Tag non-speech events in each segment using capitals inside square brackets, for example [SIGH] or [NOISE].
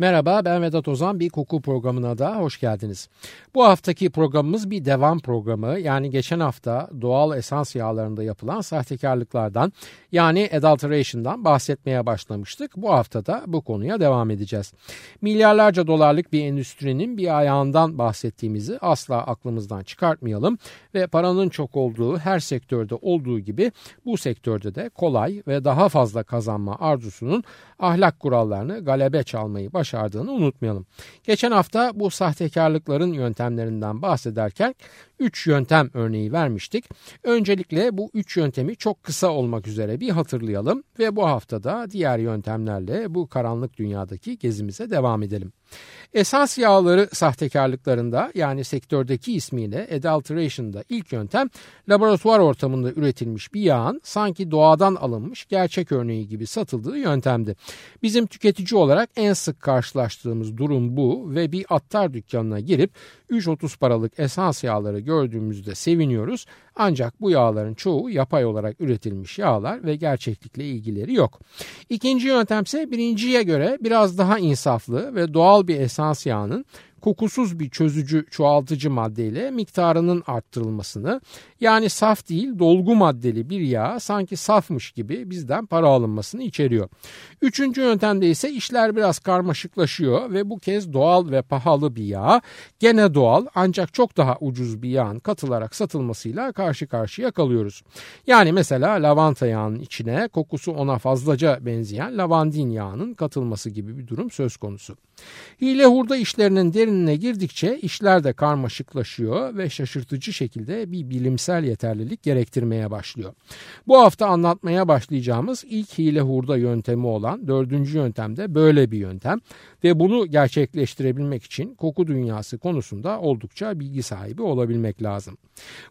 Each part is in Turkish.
Merhaba ben Vedat Ozan bir koku programına da hoş geldiniz. Bu haftaki programımız bir devam programı yani geçen hafta doğal esans yağlarında yapılan sahtekarlıklardan yani adulteration'dan bahsetmeye başlamıştık. Bu haftada bu konuya devam edeceğiz. Milyarlarca dolarlık bir endüstrinin bir ayağından bahsettiğimizi asla aklımızdan çıkartmayalım ve paranın çok olduğu her sektörde olduğu gibi bu sektörde de kolay ve daha fazla kazanma arzusunun ahlak kurallarını galebe çalmayı başardığını unutmayalım. Geçen hafta bu sahtekarlıkların yöntemlerinden bahsederken 3 yöntem örneği vermiştik. Öncelikle bu 3 yöntemi çok kısa olmak üzere bir hatırlayalım ve bu haftada diğer yöntemlerle bu karanlık dünyadaki gezimize devam edelim. Esans yağları sahtekarlıklarında yani sektördeki ismiyle adulteration'da ilk yöntem laboratuvar ortamında üretilmiş bir yağın sanki doğadan alınmış gerçek örneği gibi satıldığı yöntemdi. Bizim tüketici olarak en sık karşılaştığımız durum bu ve bir attar dükkanına girip 3.30 paralık esans yağları gördüğümüzde seviniyoruz. Ancak bu yağların çoğu yapay olarak üretilmiş yağlar ve gerçeklikle ilgileri yok. İkinci yöntemse birinciye göre biraz daha insaflı ve doğal bir esans yağının kokusuz bir çözücü çoğaltıcı maddeyle miktarının arttırılmasını yani saf değil dolgu maddeli bir yağ sanki safmış gibi bizden para alınmasını içeriyor. Üçüncü yöntemde ise işler biraz karmaşıklaşıyor ve bu kez doğal ve pahalı bir yağ gene doğal ancak çok daha ucuz bir yağın katılarak satılmasıyla karşı karşıya kalıyoruz. Yani mesela lavanta yağının içine kokusu ona fazlaca benzeyen lavandin yağının katılması gibi bir durum söz konusu. Hile hurda işlerinin derinine girdikçe işler de karmaşıklaşıyor ve şaşırtıcı şekilde bir bilimsel yeterlilik gerektirmeye başlıyor. Bu hafta anlatmaya başlayacağımız ilk hile hurda yöntemi olan dördüncü yöntemde böyle bir yöntem ve bunu gerçekleştirebilmek için koku dünyası konusunda oldukça bilgi sahibi olabilmek lazım.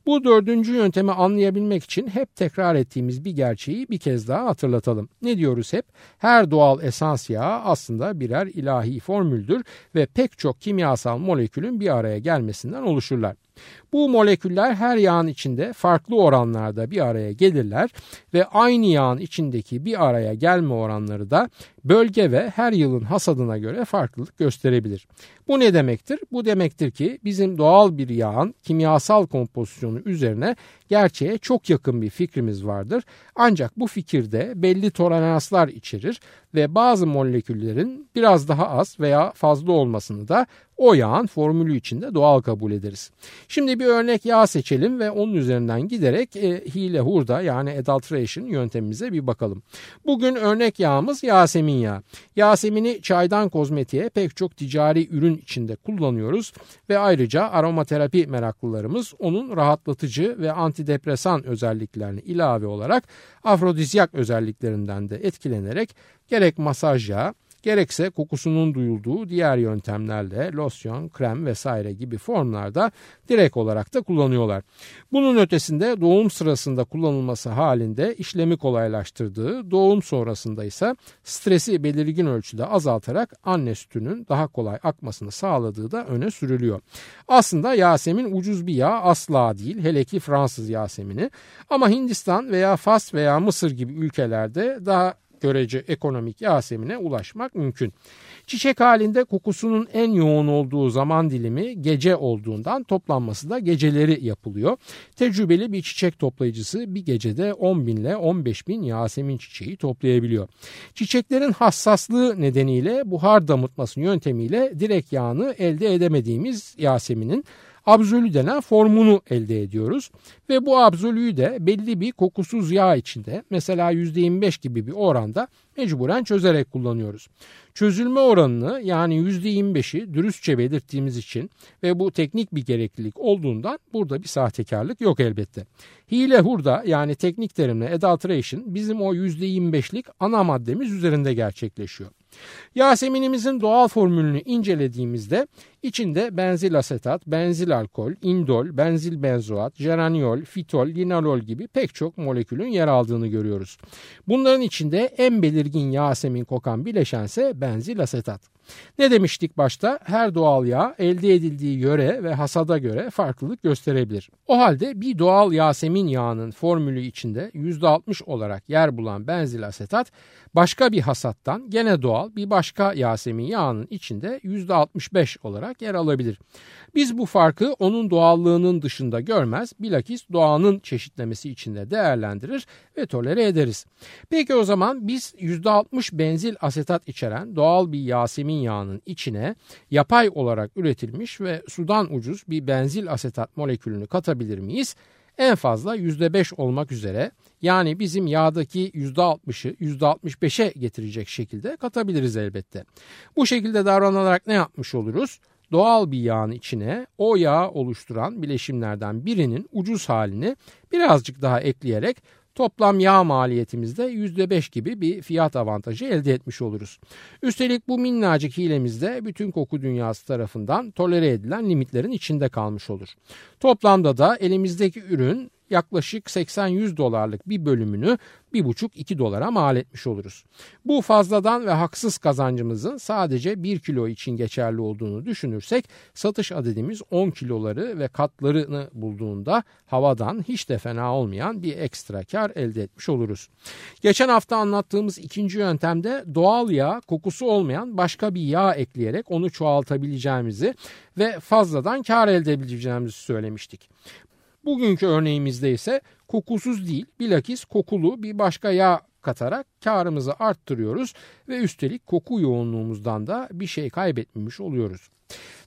Bu dördüncü yöntemi anlayabilmek için hep tekrar ettiğimiz bir gerçeği bir kez daha hatırlatalım. Ne diyoruz hep? Her doğal esans yağı aslında birer ilahi formüldür ve pek çok kimyasal molekülün bir araya gelmesinden oluşurlar. Bu moleküller her yağın içinde farklı oranlarda bir araya gelirler ve aynı yağın içindeki bir araya gelme oranları da bölge ve her yılın hasadına göre farklılık gösterebilir. Bu ne demektir? Bu demektir ki bizim doğal bir yağın kimyasal kompozisyonu üzerine gerçeğe çok yakın bir fikrimiz vardır. Ancak bu fikirde belli toleranslar içerir ve bazı moleküllerin biraz daha az veya fazla olmasını da o yağın formülü içinde doğal kabul ederiz. Şimdi bir örnek yağ seçelim ve onun üzerinden giderek e, hile hurda yani adulteration yöntemimize bir bakalım. Bugün örnek yağımız Yasemin yağı. Yasemini çaydan kozmetiğe pek çok ticari ürün içinde kullanıyoruz ve ayrıca aromaterapi meraklılarımız onun rahatlatıcı ve antidepresan özelliklerini ilave olarak afrodizyak özelliklerinden de etkilenerek gerek masaj yağı gerekse kokusunun duyulduğu diğer yöntemlerle losyon, krem vesaire gibi formlarda direkt olarak da kullanıyorlar. Bunun ötesinde doğum sırasında kullanılması halinde işlemi kolaylaştırdığı, doğum sonrasında ise stresi belirgin ölçüde azaltarak anne sütünün daha kolay akmasını sağladığı da öne sürülüyor. Aslında Yasemin ucuz bir yağ asla değil hele ki Fransız Yasemini ama Hindistan veya Fas veya Mısır gibi ülkelerde daha görece ekonomik Yasemin'e ulaşmak mümkün. Çiçek halinde kokusunun en yoğun olduğu zaman dilimi gece olduğundan toplanması da geceleri yapılıyor. Tecrübeli bir çiçek toplayıcısı bir gecede 10 bin ile 15 bin Yasemin çiçeği toplayabiliyor. Çiçeklerin hassaslığı nedeniyle buhar damıtması yöntemiyle direkt yağını elde edemediğimiz Yasemin'in absolü denen formunu elde ediyoruz. Ve bu absolüyü de belli bir kokusuz yağ içinde mesela %25 gibi bir oranda mecburen çözerek kullanıyoruz. Çözülme oranını yani %25'i dürüstçe belirttiğimiz için ve bu teknik bir gereklilik olduğundan burada bir sahtekarlık yok elbette. Hile hurda yani teknik terimle adulteration bizim o %25'lik ana maddemiz üzerinde gerçekleşiyor. Yaseminimizin doğal formülünü incelediğimizde içinde benzil asetat, benzil alkol, indol, benzil benzoat, geraniol, fitol, linalol gibi pek çok molekülün yer aldığını görüyoruz. Bunların içinde en belirgin Yasemin kokan bileşense benzil asetat. Ne demiştik başta? Her doğal yağ elde edildiği yöre ve hasada göre farklılık gösterebilir. O halde bir doğal Yasemin yağının formülü içinde %60 olarak yer bulan benzil asetat başka bir hasattan gene doğal bir başka Yasemin yağının içinde %65 olarak yer alabilir. Biz bu farkı onun doğallığının dışında görmez, bilakis doğanın çeşitlemesi içinde değerlendirir ve tolere ederiz. Peki o zaman biz %60 benzil asetat içeren doğal bir Yasemin yağının içine yapay olarak üretilmiş ve sudan ucuz bir benzil asetat molekülünü katabilir miyiz? En fazla %5 olmak üzere yani bizim yağdaki %60'ı %65'e getirecek şekilde katabiliriz elbette. Bu şekilde davranarak ne yapmış oluruz? doğal bir yağın içine o yağı oluşturan bileşimlerden birinin ucuz halini birazcık daha ekleyerek toplam yağ maliyetimizde %5 gibi bir fiyat avantajı elde etmiş oluruz. Üstelik bu minnacık hilemizde bütün koku dünyası tarafından tolere edilen limitlerin içinde kalmış olur. Toplamda da elimizdeki ürün yaklaşık 80-100 dolarlık bir bölümünü 1,5-2 dolara mal etmiş oluruz. Bu fazladan ve haksız kazancımızın sadece 1 kilo için geçerli olduğunu düşünürsek satış adedimiz 10 kiloları ve katlarını bulduğunda havadan hiç de fena olmayan bir ekstra kar elde etmiş oluruz. Geçen hafta anlattığımız ikinci yöntemde doğal yağ kokusu olmayan başka bir yağ ekleyerek onu çoğaltabileceğimizi ve fazladan kar elde edebileceğimizi söylemiştik. Bugünkü örneğimizde ise kokusuz değil bilakis kokulu bir başka yağ katarak karımızı arttırıyoruz ve üstelik koku yoğunluğumuzdan da bir şey kaybetmemiş oluyoruz.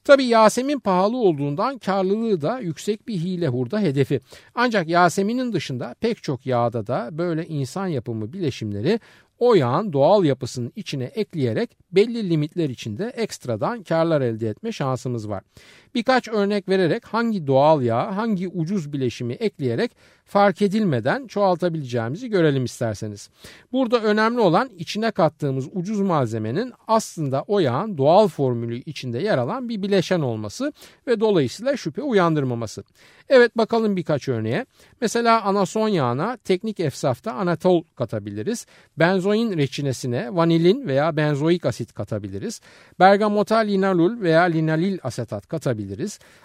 Tabi Yasemin pahalı olduğundan karlılığı da yüksek bir hile hurda hedefi. Ancak Yasemin'in dışında pek çok yağda da böyle insan yapımı bileşimleri o yağın doğal yapısının içine ekleyerek belli limitler içinde ekstradan karlar elde etme şansımız var. Birkaç örnek vererek hangi doğal yağ, hangi ucuz bileşimi ekleyerek fark edilmeden çoğaltabileceğimizi görelim isterseniz. Burada önemli olan içine kattığımız ucuz malzemenin aslında o yağın doğal formülü içinde yer alan bir bileşen olması ve dolayısıyla şüphe uyandırmaması. Evet bakalım birkaç örneğe. Mesela anason yağına teknik efsafta anatol katabiliriz. Benzoin reçinesine vanilin veya benzoik asit katabiliriz. Bergamota linalul veya linalil asetat katabiliriz.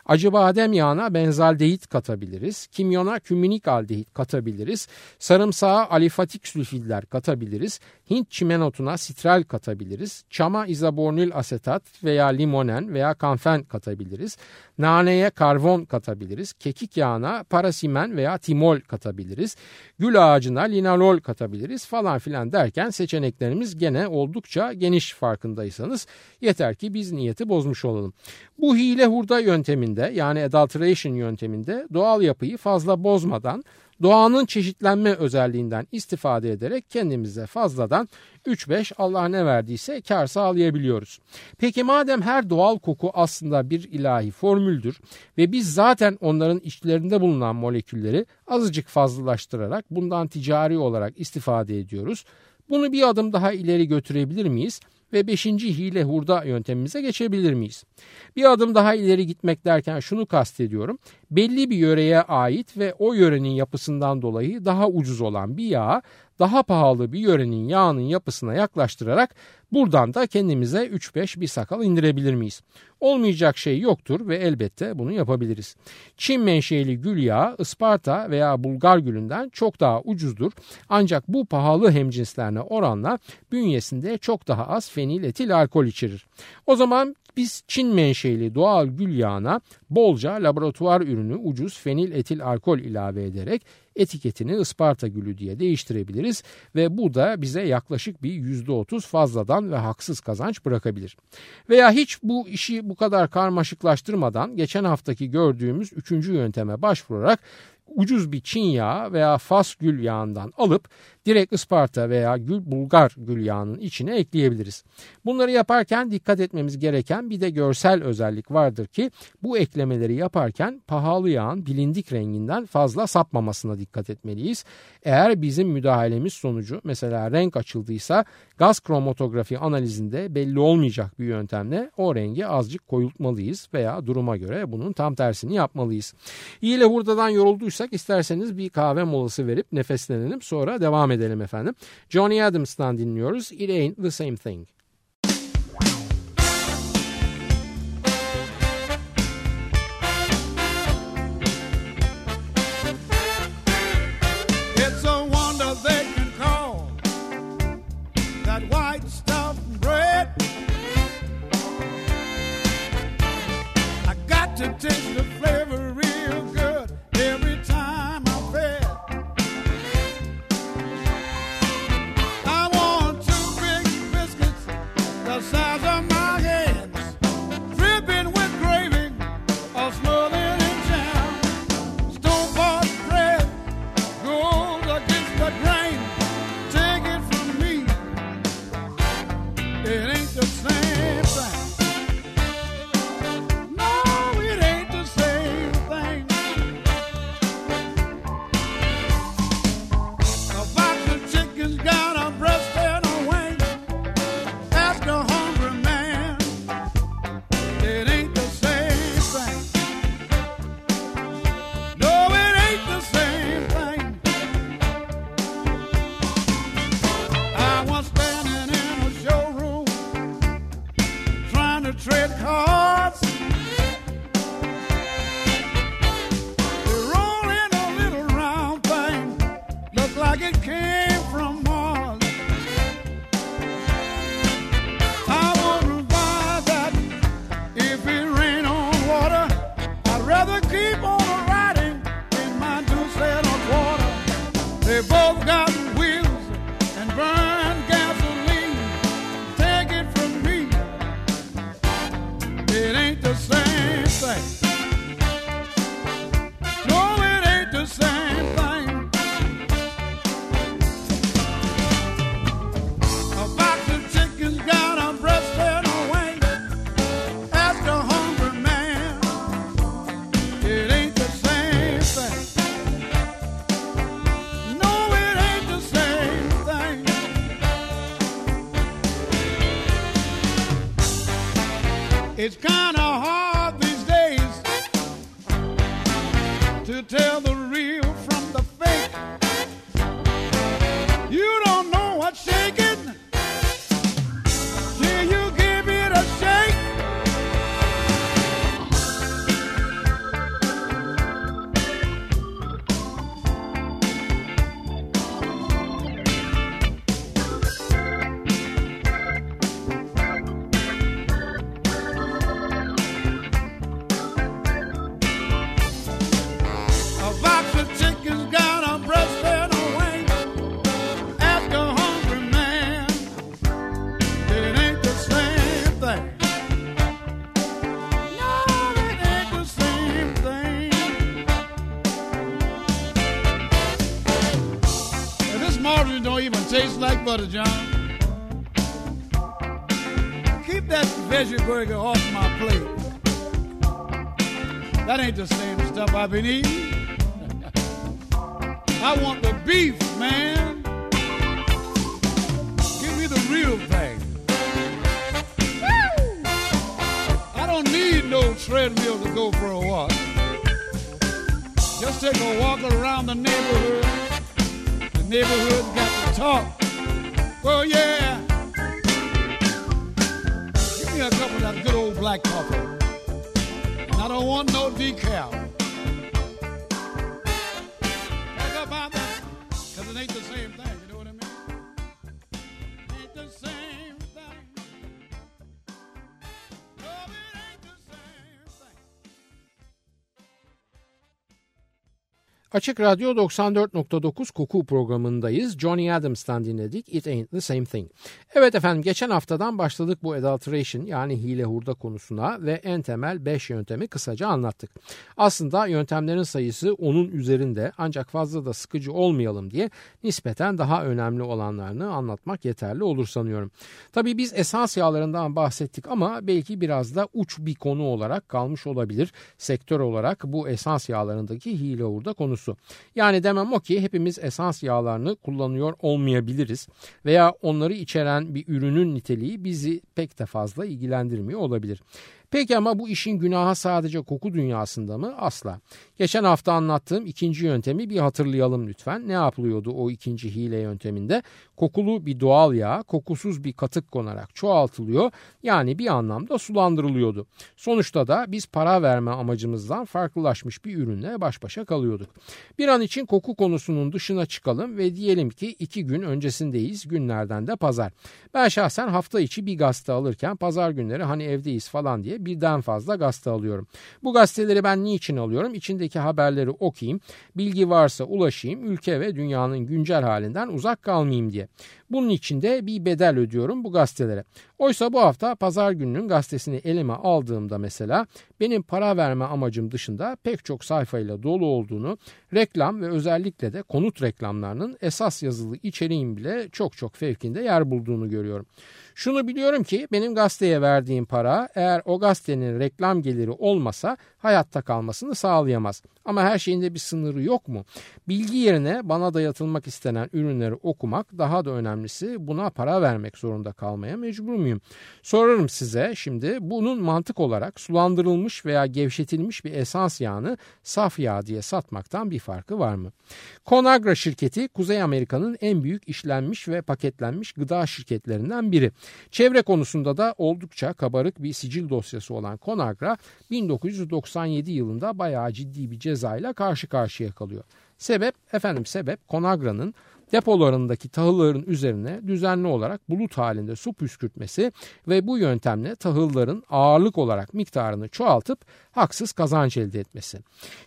Acı badem yağına benzaldehit katabiliriz. Kimyona kümünik aldehit katabiliriz. Sarımsağa alifatik sülfidler katabiliriz. Hint çimenotuna sitral katabiliriz. Çama izabornil asetat veya limonen veya kanfen katabiliriz. Naneye karbon katabiliriz. Kekik yağına parasimen veya timol katabiliriz. Gül ağacına linalol katabiliriz falan filan derken seçeneklerimiz gene oldukça geniş farkındaysanız. Yeter ki biz niyeti bozmuş olalım. Bu hile hurda yönteminde yani adulteration yönteminde doğal yapıyı fazla bozmadan doğanın çeşitlenme özelliğinden istifade ederek kendimize fazladan 3-5 Allah ne verdiyse kar sağlayabiliyoruz. Peki madem her doğal koku aslında bir ilahi formüldür ve biz zaten onların içlerinde bulunan molekülleri azıcık fazlalaştırarak bundan ticari olarak istifade ediyoruz. Bunu bir adım daha ileri götürebilir miyiz? Ve 5. hile hurda yöntemimize geçebilir miyiz? Bir adım daha ileri gitmek derken şunu kastediyorum. Belli bir yöreye ait ve o yörenin yapısından dolayı daha ucuz olan bir yağ daha pahalı bir yörenin yağının yapısına yaklaştırarak buradan da kendimize 3-5 bir sakal indirebilir miyiz? Olmayacak şey yoktur ve elbette bunu yapabiliriz. Çin menşeli gül yağı Isparta veya Bulgar gülünden çok daha ucuzdur. Ancak bu pahalı hemcinslerine oranla bünyesinde çok daha az fenil etil alkol içerir. O zaman biz Çin menşeli doğal gül yağına bolca laboratuvar ürünü ucuz fenil etil alkol ilave ederek etiketini Isparta gülü diye değiştirebiliriz ve bu da bize yaklaşık bir %30 fazladan ve haksız kazanç bırakabilir. Veya hiç bu işi bu kadar karmaşıklaştırmadan geçen haftaki gördüğümüz üçüncü yönteme başvurarak ucuz bir Çin yağı veya Fas gül yağından alıp direkt Isparta veya gül Bulgar gül yağının içine ekleyebiliriz. Bunları yaparken dikkat etmemiz gereken bir de görsel özellik vardır ki bu eklemeleri yaparken pahalı yağın bilindik renginden fazla sapmamasına dikkat etmeliyiz. Eğer bizim müdahalemiz sonucu mesela renk açıldıysa gaz kromatografi analizinde belli olmayacak bir yöntemle o rengi azıcık koyultmalıyız veya duruma göre bunun tam tersini yapmalıyız. İyi ile hurdadan yorulduysak isterseniz bir kahve molası verip nefeslenelim sonra devam edelim efendim. Johnny Adams'tan dinliyoruz. It ain't the same thing. Veggie off my plate. That ain't the same stuff I've been eating. [LAUGHS] I want the beef, man. Give me the real thing. Woo! I don't need no treadmill to go for a walk. Just take a walk around the neighborhood. The neighborhood got to talk. Well, yeah. Me a cup of that good old black coffee. And I don't want no decaf. Açık Radyo 94.9 Koku programındayız. Johnny Adams'tan dinledik It Ain't the Same Thing. Evet efendim geçen haftadan başladık bu adulteration yani hile hurda konusuna ve en temel 5 yöntemi kısaca anlattık. Aslında yöntemlerin sayısı onun üzerinde ancak fazla da sıkıcı olmayalım diye nispeten daha önemli olanlarını anlatmak yeterli olur sanıyorum. Tabii biz esans yağlarından bahsettik ama belki biraz da uç bir konu olarak kalmış olabilir. Sektör olarak bu esans yağlarındaki hile hurda konusu konusu. Yani demem o ki hepimiz esans yağlarını kullanıyor olmayabiliriz veya onları içeren bir ürünün niteliği bizi pek de fazla ilgilendirmiyor olabilir. Peki ama bu işin günahı sadece koku dünyasında mı? Asla. Geçen hafta anlattığım ikinci yöntemi bir hatırlayalım lütfen. Ne yapılıyordu o ikinci hile yönteminde? Kokulu bir doğal yağ kokusuz bir katık konarak çoğaltılıyor. Yani bir anlamda sulandırılıyordu. Sonuçta da biz para verme amacımızdan farklılaşmış bir ürünle baş başa kalıyorduk. Bir an için koku konusunun dışına çıkalım ve diyelim ki iki gün öncesindeyiz günlerden de pazar. Ben şahsen hafta içi bir gazete alırken pazar günleri hani evdeyiz falan diye birden fazla gazete alıyorum. Bu gazeteleri ben niçin alıyorum? İçindeki haberleri okuyayım, bilgi varsa ulaşayım, ülke ve dünyanın güncel halinden uzak kalmayayım diye. Bunun için de bir bedel ödüyorum bu gazetelere. Oysa bu hafta pazar gününün gazetesini elime aldığımda mesela benim para verme amacım dışında pek çok sayfayla dolu olduğunu, reklam ve özellikle de konut reklamlarının esas yazılı içeriğin bile çok çok fevkinde yer bulduğunu görüyorum. Şunu biliyorum ki benim gazeteye verdiğim para eğer o gazetenin reklam geliri olmasa hayatta kalmasını sağlayamaz. Ama her şeyin de bir sınırı yok mu? Bilgi yerine bana dayatılmak istenen ürünleri okumak daha da önemlisi buna para vermek zorunda kalmaya mecbur muyum? Sorarım size şimdi bunun mantık olarak sulandırılmış veya gevşetilmiş bir esans yağını saf yağ diye satmaktan bir farkı var mı? Conagra şirketi Kuzey Amerika'nın en büyük işlenmiş ve paketlenmiş gıda şirketlerinden biri. Çevre konusunda da oldukça kabarık bir sicil dosyası olan Conagra 1997 yılında bayağı ciddi bir cezayla karşı karşıya kalıyor. Sebep efendim sebep Conagra'nın depolarındaki tahılların üzerine düzenli olarak bulut halinde su püskürtmesi ve bu yöntemle tahılların ağırlık olarak miktarını çoğaltıp haksız kazanç elde etmesi.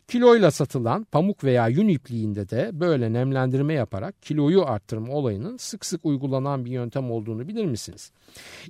Kiloyla satılan pamuk veya yün ipliğinde de böyle nemlendirme yaparak kiloyu arttırma olayının sık sık uygulanan bir yöntem olduğunu bilir misiniz?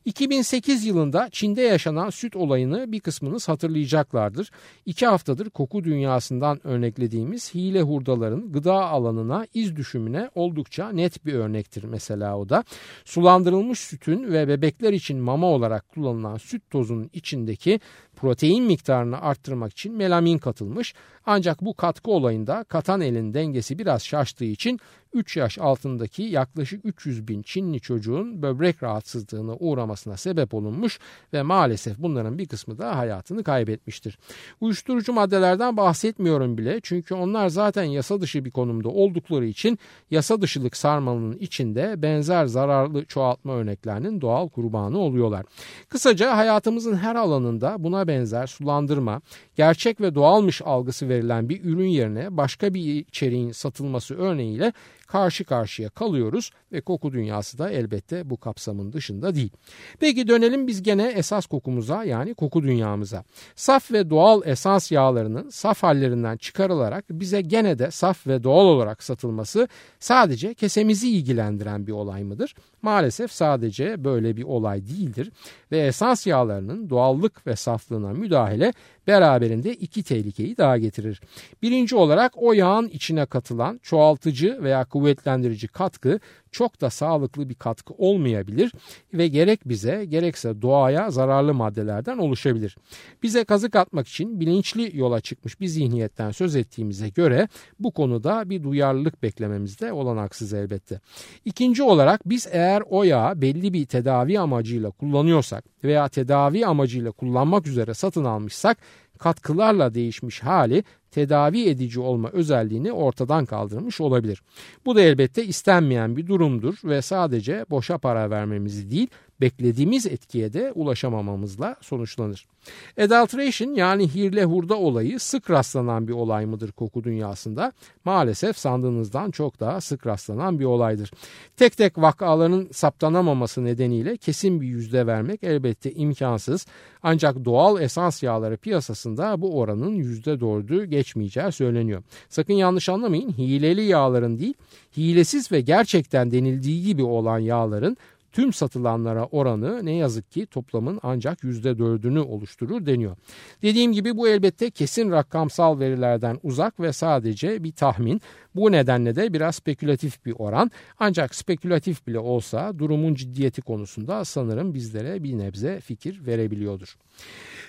2008 yılında Çin'de yaşanan süt olayını bir kısmınız hatırlayacaklardır. İki haftadır koku dünyasından örneklediğimiz hile hurdaların gıda alanına iz düşümüne oldukça net bir örnektir mesela o da. Sulandırılmış sütün ve bebekler için mama olarak kullanılan süt tozunun içindeki protein miktarını arttırmak için melamin katılmış. Ancak bu katkı olayında katan elin dengesi biraz şaştığı için 3 yaş altındaki yaklaşık 300 bin Çinli çocuğun böbrek rahatsızlığına uğramasına sebep olunmuş ve maalesef bunların bir kısmı da hayatını kaybetmiştir. Uyuşturucu maddelerden bahsetmiyorum bile çünkü onlar zaten yasa dışı bir konumda oldukları için yasa dışılık sarmalının içinde benzer zararlı çoğaltma örneklerinin doğal kurbanı oluyorlar. Kısaca hayatımızın her alanında buna benzer sulandırma, gerçek ve doğalmış algısı verilen bir ürün yerine başka bir içeriğin satılması örneğiyle karşı karşıya kalıyoruz ve koku dünyası da elbette bu kapsamın dışında değil. Peki dönelim biz gene esas kokumuza yani koku dünyamıza. Saf ve doğal esans yağlarının saf hallerinden çıkarılarak bize gene de saf ve doğal olarak satılması sadece kesemizi ilgilendiren bir olay mıdır? Maalesef sadece böyle bir olay değildir ve esans yağlarının doğallık ve saflığına müdahale beraberinde iki tehlikeyi daha getirir. Birinci olarak o yağın içine katılan çoğaltıcı veya kuvvetlendirici katkı çok da sağlıklı bir katkı olmayabilir ve gerek bize gerekse doğaya zararlı maddelerden oluşabilir. Bize kazık atmak için bilinçli yola çıkmış bir zihniyetten söz ettiğimize göre bu konuda bir duyarlılık beklememizde olanaksız elbette. İkinci olarak biz eğer o yağı belli bir tedavi amacıyla kullanıyorsak veya tedavi amacıyla kullanmak üzere satın almışsak katkılarla değişmiş hali tedavi edici olma özelliğini ortadan kaldırmış olabilir. Bu da elbette istenmeyen bir durumdur ve sadece boşa para vermemizi değil beklediğimiz etkiye de ulaşamamamızla sonuçlanır. Adulteration yani hirle hurda olayı sık rastlanan bir olay mıdır koku dünyasında? Maalesef sandığınızdan çok daha sık rastlanan bir olaydır. Tek tek vakaların saptanamaması nedeniyle kesin bir yüzde vermek elbette imkansız. Ancak doğal esans yağları piyasasında bu oranın yüzde dördü geçmeyeceği söyleniyor. Sakın yanlış anlamayın hileli yağların değil hilesiz ve gerçekten denildiği gibi olan yağların tüm satılanlara oranı ne yazık ki toplamın ancak %4'ünü oluşturur deniyor. Dediğim gibi bu elbette kesin rakamsal verilerden uzak ve sadece bir tahmin. Bu nedenle de biraz spekülatif bir oran. Ancak spekülatif bile olsa durumun ciddiyeti konusunda sanırım bizlere bir nebze fikir verebiliyordur.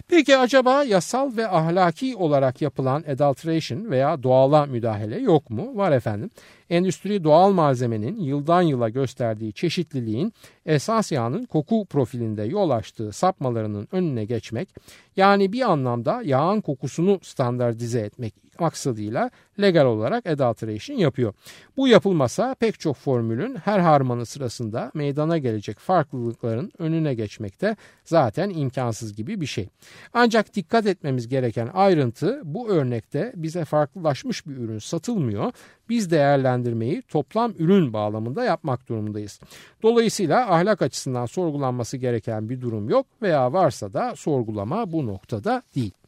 Peki acaba yasal ve ahlaki olarak yapılan adulteration veya doğala müdahale yok mu? Var efendim. Endüstri doğal malzemenin yıldan yıla gösterdiği çeşitliliğin esas yağının koku profilinde yol açtığı sapmalarının önüne geçmek yani bir anlamda yağın kokusunu standartize etmek maksadıyla legal olarak adulteration yapıyor. Bu yapılmasa pek çok formülün her harmanı sırasında meydana gelecek farklılıkların önüne geçmekte zaten imkansız gibi bir şey. Ancak dikkat etmemiz gereken ayrıntı bu örnekte bize farklılaşmış bir ürün satılmıyor. Biz değerlendirmeyi toplam ürün bağlamında yapmak durumundayız. Dolayısıyla ahlak açısından sorgulanması gereken bir durum yok veya varsa da sorgulama bu noktada değil.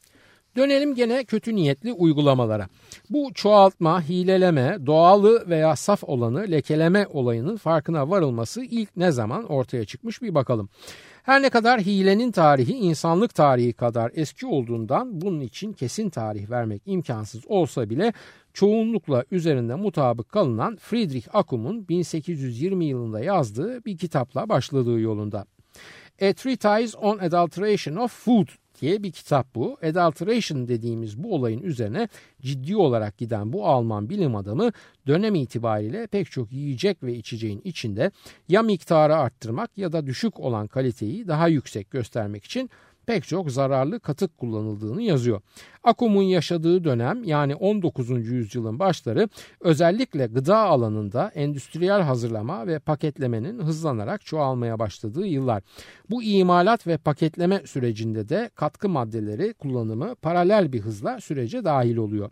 Dönelim gene kötü niyetli uygulamalara. Bu çoğaltma, hileleme, doğalı veya saf olanı lekeleme olayının farkına varılması ilk ne zaman ortaya çıkmış bir bakalım. Her ne kadar hilenin tarihi insanlık tarihi kadar eski olduğundan bunun için kesin tarih vermek imkansız olsa bile çoğunlukla üzerinde mutabık kalınan Friedrich Akum'un 1820 yılında yazdığı bir kitapla başladığı yolunda. A Treatise on Adulteration of Food diye bir kitap bu. Adulteration dediğimiz bu olayın üzerine ciddi olarak giden bu Alman bilim adamı dönem itibariyle pek çok yiyecek ve içeceğin içinde ya miktarı arttırmak ya da düşük olan kaliteyi daha yüksek göstermek için pek çok zararlı katık kullanıldığını yazıyor. Akum'un yaşadığı dönem yani 19. yüzyılın başları özellikle gıda alanında endüstriyel hazırlama ve paketlemenin hızlanarak çoğalmaya başladığı yıllar. Bu imalat ve paketleme sürecinde de katkı maddeleri kullanımı paralel bir hızla sürece dahil oluyor.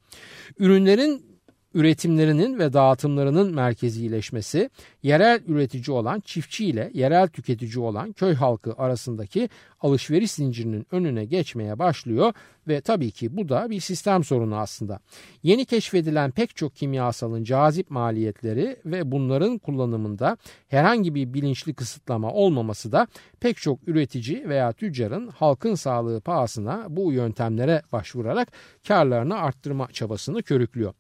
Ürünlerin üretimlerinin ve dağıtımlarının merkezileşmesi, yerel üretici olan çiftçi ile yerel tüketici olan köy halkı arasındaki alışveriş zincirinin önüne geçmeye başlıyor ve tabii ki bu da bir sistem sorunu aslında. Yeni keşfedilen pek çok kimyasalın cazip maliyetleri ve bunların kullanımında herhangi bir bilinçli kısıtlama olmaması da pek çok üretici veya tüccarın halkın sağlığı pahasına bu yöntemlere başvurarak karlarını arttırma çabasını körüklüyor.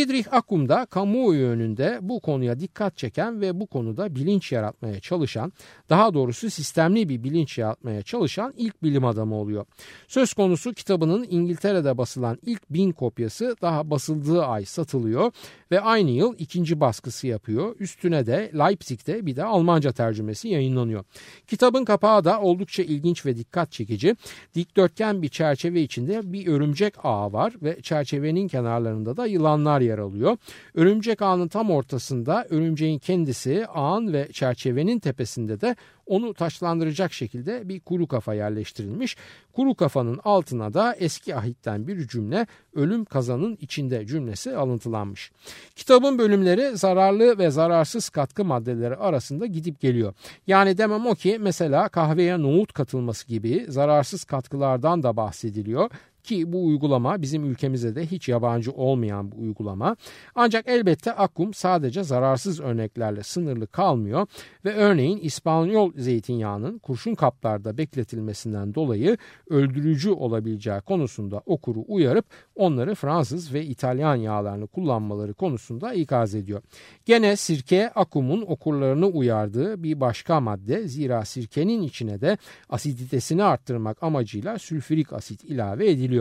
Friedrich Akum da kamuoyu önünde bu konuya dikkat çeken ve bu konuda bilinç yaratmaya çalışan, daha doğrusu sistemli bir bilinç yaratmaya çalışan ilk bilim adamı oluyor. Söz konusu kitabının İngiltere'de basılan ilk bin kopyası daha basıldığı ay satılıyor ve aynı yıl ikinci baskısı yapıyor. Üstüne de Leipzig'te bir de Almanca tercümesi yayınlanıyor. Kitabın kapağı da oldukça ilginç ve dikkat çekici. Dikdörtgen bir çerçeve içinde bir örümcek ağı var ve çerçevenin kenarlarında da yılanlar yer alıyor. Örümcek ağının tam ortasında örümceğin kendisi ağın ve çerçevenin tepesinde de onu taşlandıracak şekilde bir kuru kafa yerleştirilmiş. Kuru kafanın altına da eski ahitten bir cümle ölüm kazanın içinde cümlesi alıntılanmış. Kitabın bölümleri zararlı ve zararsız katkı maddeleri arasında gidip geliyor. Yani demem o ki mesela kahveye nohut katılması gibi zararsız katkılardan da bahsediliyor ki bu uygulama bizim ülkemize de hiç yabancı olmayan bir uygulama. Ancak elbette Akkum sadece zararsız örneklerle sınırlı kalmıyor ve örneğin İspanyol zeytinyağının kurşun kaplarda bekletilmesinden dolayı öldürücü olabileceği konusunda okuru uyarıp onları Fransız ve İtalyan yağlarını kullanmaları konusunda ikaz ediyor. Gene sirke Akkum'un okurlarını uyardığı bir başka madde zira sirkenin içine de asiditesini arttırmak amacıyla sülfürik asit ilave ediliyor.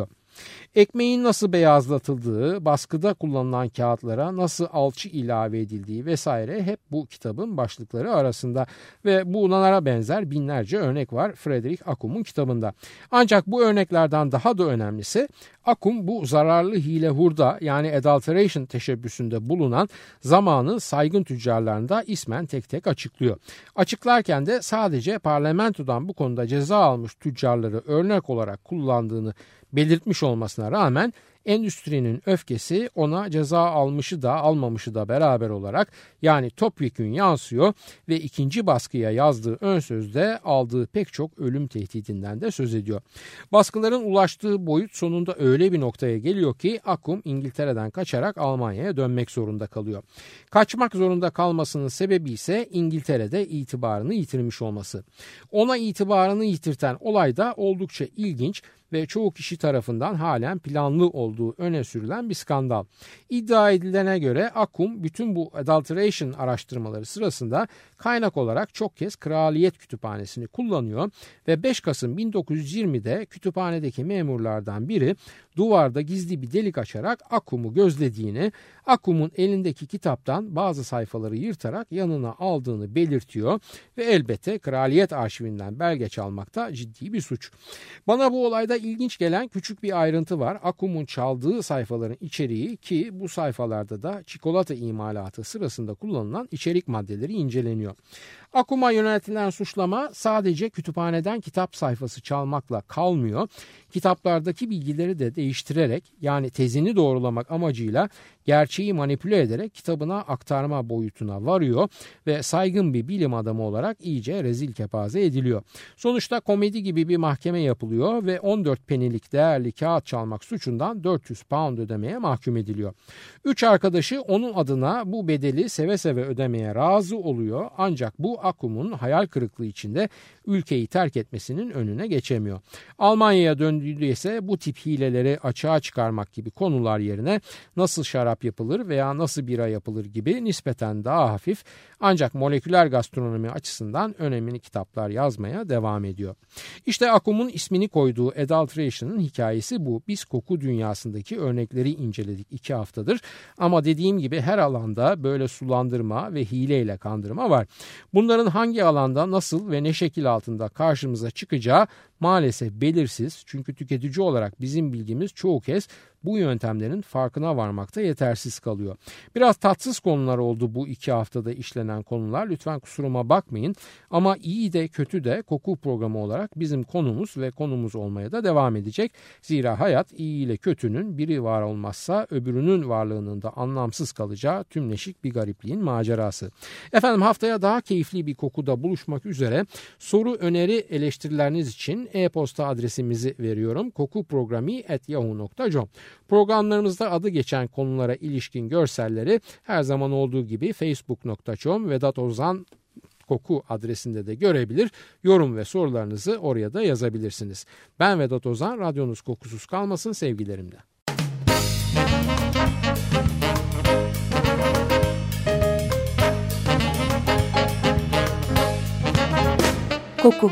Ekmeğin nasıl beyazlatıldığı, baskıda kullanılan kağıtlara nasıl alçı ilave edildiği vesaire hep bu kitabın başlıkları arasında ve bunlara benzer binlerce örnek var Frederick Akum'un kitabında. Ancak bu örneklerden daha da önemlisi Akum bu zararlı hile hurda yani adulteration teşebbüsünde bulunan zamanın saygın tüccarlarında ismen tek tek açıklıyor. Açıklarken de sadece parlamentodan bu konuda ceza almış tüccarları örnek olarak kullandığını belirtmiş olmasına rağmen endüstrinin öfkesi ona ceza almışı da almamışı da beraber olarak yani topyekün yansıyor ve ikinci baskıya yazdığı ön sözde aldığı pek çok ölüm tehdidinden de söz ediyor. Baskıların ulaştığı boyut sonunda öyle bir noktaya geliyor ki Akum İngiltere'den kaçarak Almanya'ya dönmek zorunda kalıyor. Kaçmak zorunda kalmasının sebebi ise İngiltere'de itibarını yitirmiş olması. Ona itibarını yitirten olay da oldukça ilginç ve çoğu kişi tarafından halen planlı olduğu öne sürülen bir skandal. İddia edilene göre Akum bütün bu adulteration araştırmaları sırasında kaynak olarak çok kez Kraliyet Kütüphanesi'ni kullanıyor ve 5 Kasım 1920'de kütüphanedeki memurlardan biri duvarda gizli bir delik açarak Akum'u gözlediğini, Akum'un elindeki kitaptan bazı sayfaları yırtarak yanına aldığını belirtiyor ve elbette kraliyet arşivinden belge çalmakta ciddi bir suç. Bana bu olayda ilginç gelen küçük bir ayrıntı var. Akum'un çaldığı sayfaların içeriği ki bu sayfalarda da çikolata imalatı sırasında kullanılan içerik maddeleri inceleniyor. Akum'a yöneltilen suçlama sadece kütüphaneden kitap sayfası çalmakla kalmıyor. Kitaplardaki bilgileri de değiştirerek yani tezini doğrulamak amacıyla gerçeği manipüle ederek kitabına aktarma boyutuna varıyor ve saygın bir bilim adamı olarak iyice rezil kepaze ediliyor. Sonuçta komedi gibi bir mahkeme yapılıyor ve 14 penilik değerli kağıt çalmak suçundan 400 pound ödemeye mahkum ediliyor. Üç arkadaşı onun adına bu bedeli seve seve ödemeye razı oluyor ancak bu Akum'un hayal kırıklığı içinde ülkeyi terk etmesinin önüne geçemiyor. Almanya'ya döndüğünde ise bu tip hileleri açığa çıkarmak gibi konular yerine nasıl şarap yapılır veya nasıl bira yapılır gibi nispeten daha hafif ancak moleküler gastronomi açısından önemli kitaplar yazmaya devam ediyor. İşte Akum'un ismini koyduğu Adulteration'ın hikayesi bu. Biz koku dünyasındaki örnekleri inceledik iki haftadır ama dediğim gibi her alanda böyle sulandırma ve hileyle kandırma var. Bunların hangi alanda nasıl ve ne şekil altında karşımıza çıkacağı maalesef belirsiz çünkü tüketici olarak bizim bilgimiz çoğu kez bu yöntemlerin farkına varmakta yetersiz kalıyor. Biraz tatsız konular oldu bu iki haftada işlenen konular. Lütfen kusuruma bakmayın. Ama iyi de kötü de koku programı olarak bizim konumuz ve konumuz olmaya da devam edecek. Zira hayat iyi ile kötünün biri var olmazsa öbürünün varlığının da anlamsız kalacağı tümleşik bir garipliğin macerası. Efendim haftaya daha keyifli bir kokuda buluşmak üzere soru, öneri, eleştirileriniz için e-posta adresimizi veriyorum. kokuprogrami.yahoo.com Programlarımızda adı geçen konulara ilişkin görselleri her zaman olduğu gibi facebook.com Vedat Ozan koku adresinde de görebilir. Yorum ve sorularınızı oraya da yazabilirsiniz. Ben Vedat Ozan, radyonuz kokusuz kalmasın sevgilerimle. Koku